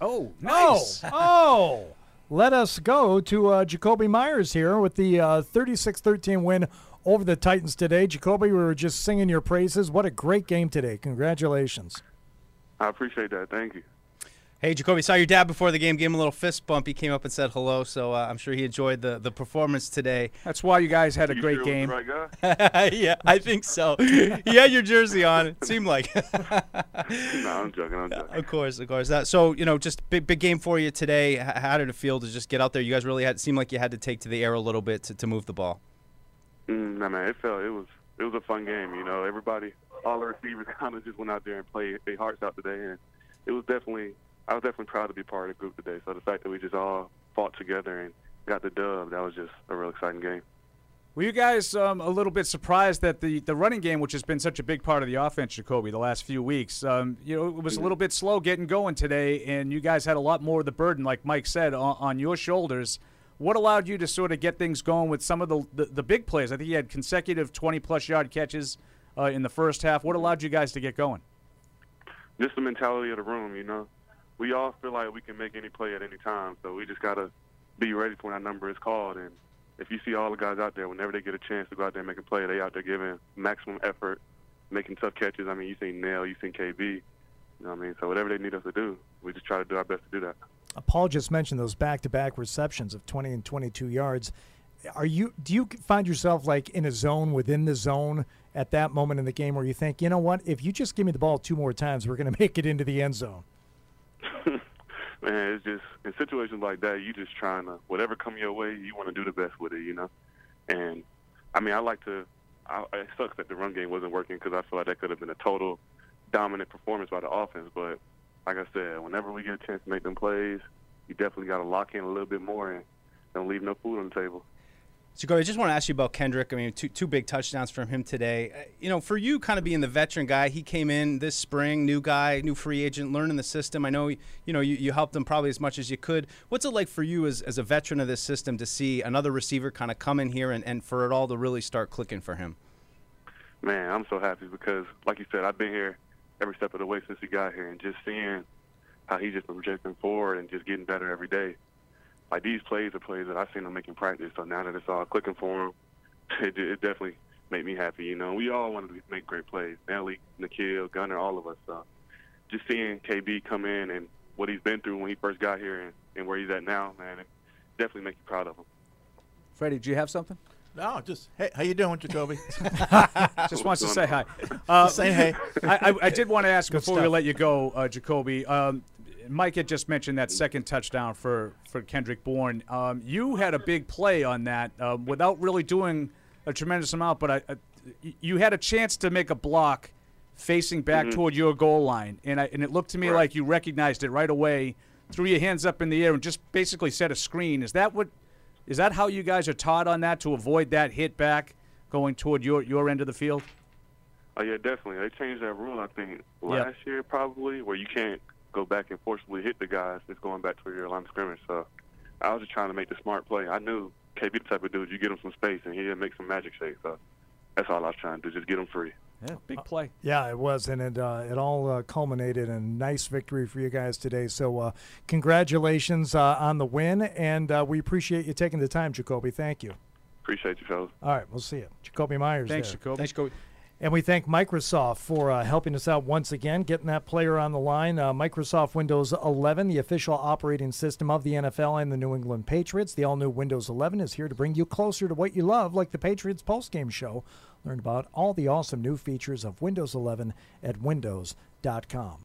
Oh, nice. Oh, oh. Let us go to uh, Jakobi Meyers here with the 36-13 uh, win over the Titans today. Jakobi, we were just singing your praises. What a great game today. Congratulations. I appreciate that. Thank you. Hey, Jakobi, saw your dad before the game. Gave him a little fist bump. He came up and said hello, so uh, I'm sure he enjoyed the, the performance today. That's why you guys had a you great sure game. Right yeah, I think so. he had your jersey on. It seemed like. no, I'm joking. I'm joking. Of course, of course. That, so you know, just big big game for you today. How did it feel to just get out there? You guys really had seemed like you had to take to the air a little bit to, to move the ball. Mm, no, man, it felt it was it was a fun game. You know, everybody, all the receivers kind of just went out there and played their hearts out today, and it was definitely I was definitely proud to be part of the group today. So the fact that we just all fought together and got the dub, that was just a real exciting game. Were you guys um, a little bit surprised that the, the running game, which has been such a big part of the offense, Jakobi, the last few weeks, um, you know, it was a little bit slow getting going today, and you guys had a lot more of the burden, like Mike said, on, on your shoulders. What allowed you to sort of get things going with some of the the, the big plays? I think you had consecutive 20 plus yard catches uh, in the first half. What allowed you guys to get going? Just the mentality of the room, you know we all feel like we can make any play at any time. So we just got to be ready for when our number is called. And if you see all the guys out there, whenever they get a chance to go out there and make a play, they out there giving maximum effort, making tough catches. I mean, you seen Nail, you seen KB. You know what I mean? So whatever they need us to do, we just try to do our best to do that. Uh, Paul just mentioned those back-to-back receptions of 20 and 22 yards. Are you do you find yourself like in a zone within the zone at that moment in the game where you think, you know what, if you just give me the ball two more times, we're going to make it into the end zone? Man, it's just in situations like that, you just trying to whatever come your way, you want to do the best with it, you know. And I mean, I like to. I, it sucks that the run game wasn't working because I feel like that could have been a total dominant performance by the offense. But like I said, whenever we get a chance to make them plays, you definitely got to lock in a little bit more and don't leave no food on the table. So, go. I just want to ask you about Kendrick. I mean, two two big touchdowns from him today. Uh, you know, for you, kind of being the veteran guy, he came in this spring, new guy, new free agent, learning the system. I know, you know, you, you helped him probably as much as you could. What's it like for you as, as a veteran of this system to see another receiver kind of come in here and, and for it all to really start clicking for him? Man, I'm so happy because, like you said, I've been here every step of the way since he got here, and just seeing how he's just projecting forward and just getting better every day like these plays are plays that I've seen him make in practice. So now that it's all clicking for him, it, it definitely made me happy. You know, we all wanted to make great plays. Nelly, N'Keal, Gunner, all of us. So just seeing KB come in and what he's been through when he first got here and, and where he's at now, man, it definitely makes you proud of him. Freddie, do you have something? No, just hey, how you doing, Jakobi? just wants to say hi. Uh, say hey. I, I, I, did want to ask Good before stuff. we let you go, uh, Jakobi. Um, Mike had just mentioned that second touchdown for, for Kendrick Bourne. Um, you had a big play on that uh, without really doing a tremendous amount, but I, I, you had a chance to make a block facing back Mhm. toward your goal line, and I, and it looked to me Right. like you recognized it right away, threw your hands up in the air, and just basically set a screen. Is that what? Is that how you guys are taught on that to avoid that hit back going toward your your end of the field? Oh yeah, definitely. They changed that rule I think last year probably, where you can't go back and forcibly hit the guys that's going back to your line of scrimmage. So I was just trying to make the smart play. I knew KB the type of dude, you get him some space and he'll make some magic shakes. So that's all I was trying to do, just get him free. Yeah, big play. Yeah, it was, and it uh, it all uh, culminated in a nice victory for you guys today. So, uh, congratulations uh, on the win, and uh, we appreciate you taking the time, Jakobi. Thank you. Appreciate you, fellas. All right, we'll see you, Jakobi Meyers. Thanks, there. Jakobi. Thanks, Jakobi. And we thank Microsoft for uh, helping us out once again, getting that player on the line. Uh, Microsoft Windows 11, the official operating system of the NFL and the New England Patriots. The all new Windows 11 is here to bring you closer to what you love, like the Patriots postgame show. Learn about all the awesome new features of Windows 11 at windows.com.